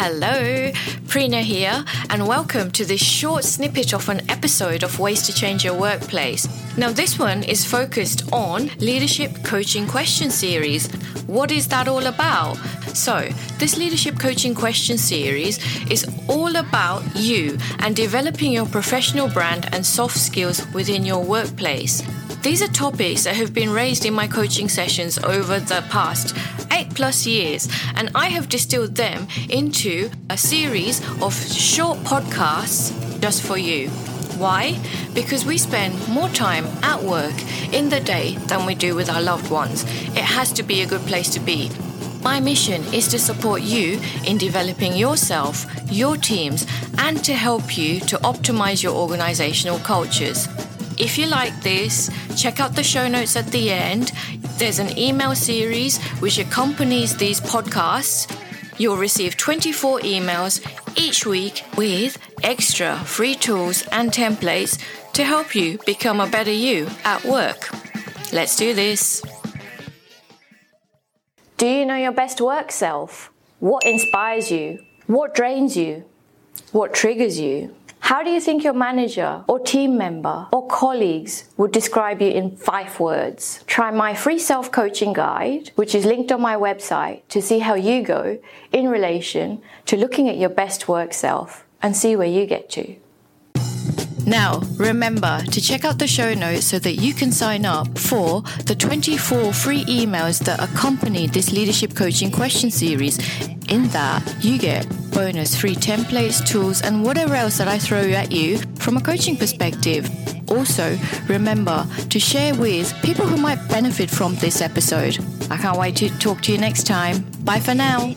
Hello, Prina here, and welcome to this short snippet of an episode of Ways to Change Your Workplace. Now, this one is focused on Leadership Coaching Question Series. What is that all about? So, this Leadership Coaching Question Series is all about you and developing your professional brand and soft skills within your workplace. These are topics that have been raised in my coaching sessions over the past eight plus years, and I have distilled them into a series of short podcasts just for you. Why? Because we spend more time at work in the day than we do with our loved ones. It has to be a good place to be. My mission is to support you in developing yourself, your teams, and to help you to optimize your organizational cultures. If you like this, check out the show notes at the end. There's an email series which accompanies these podcasts. You'll receive 24 emails each week with extra free tools and templates to help you become a better you at work. Let's do this. Do you know your best work self? What inspires you? What drains you? What triggers you? How do you think your manager or team member or colleagues would describe you in five words? Try my free self coaching guide, which is linked on my website, to see how you go in relation to looking at your best work self and see where you get to. Now, remember to check out the show notes so that you can sign up for the 24 free emails that accompany this leadership coaching question series. In that, you get bonus free templates, tools, and whatever else that I throw at you from a coaching perspective. Also, remember to share with people who might benefit from this episode. I can't wait to talk to you next time. Bye for now.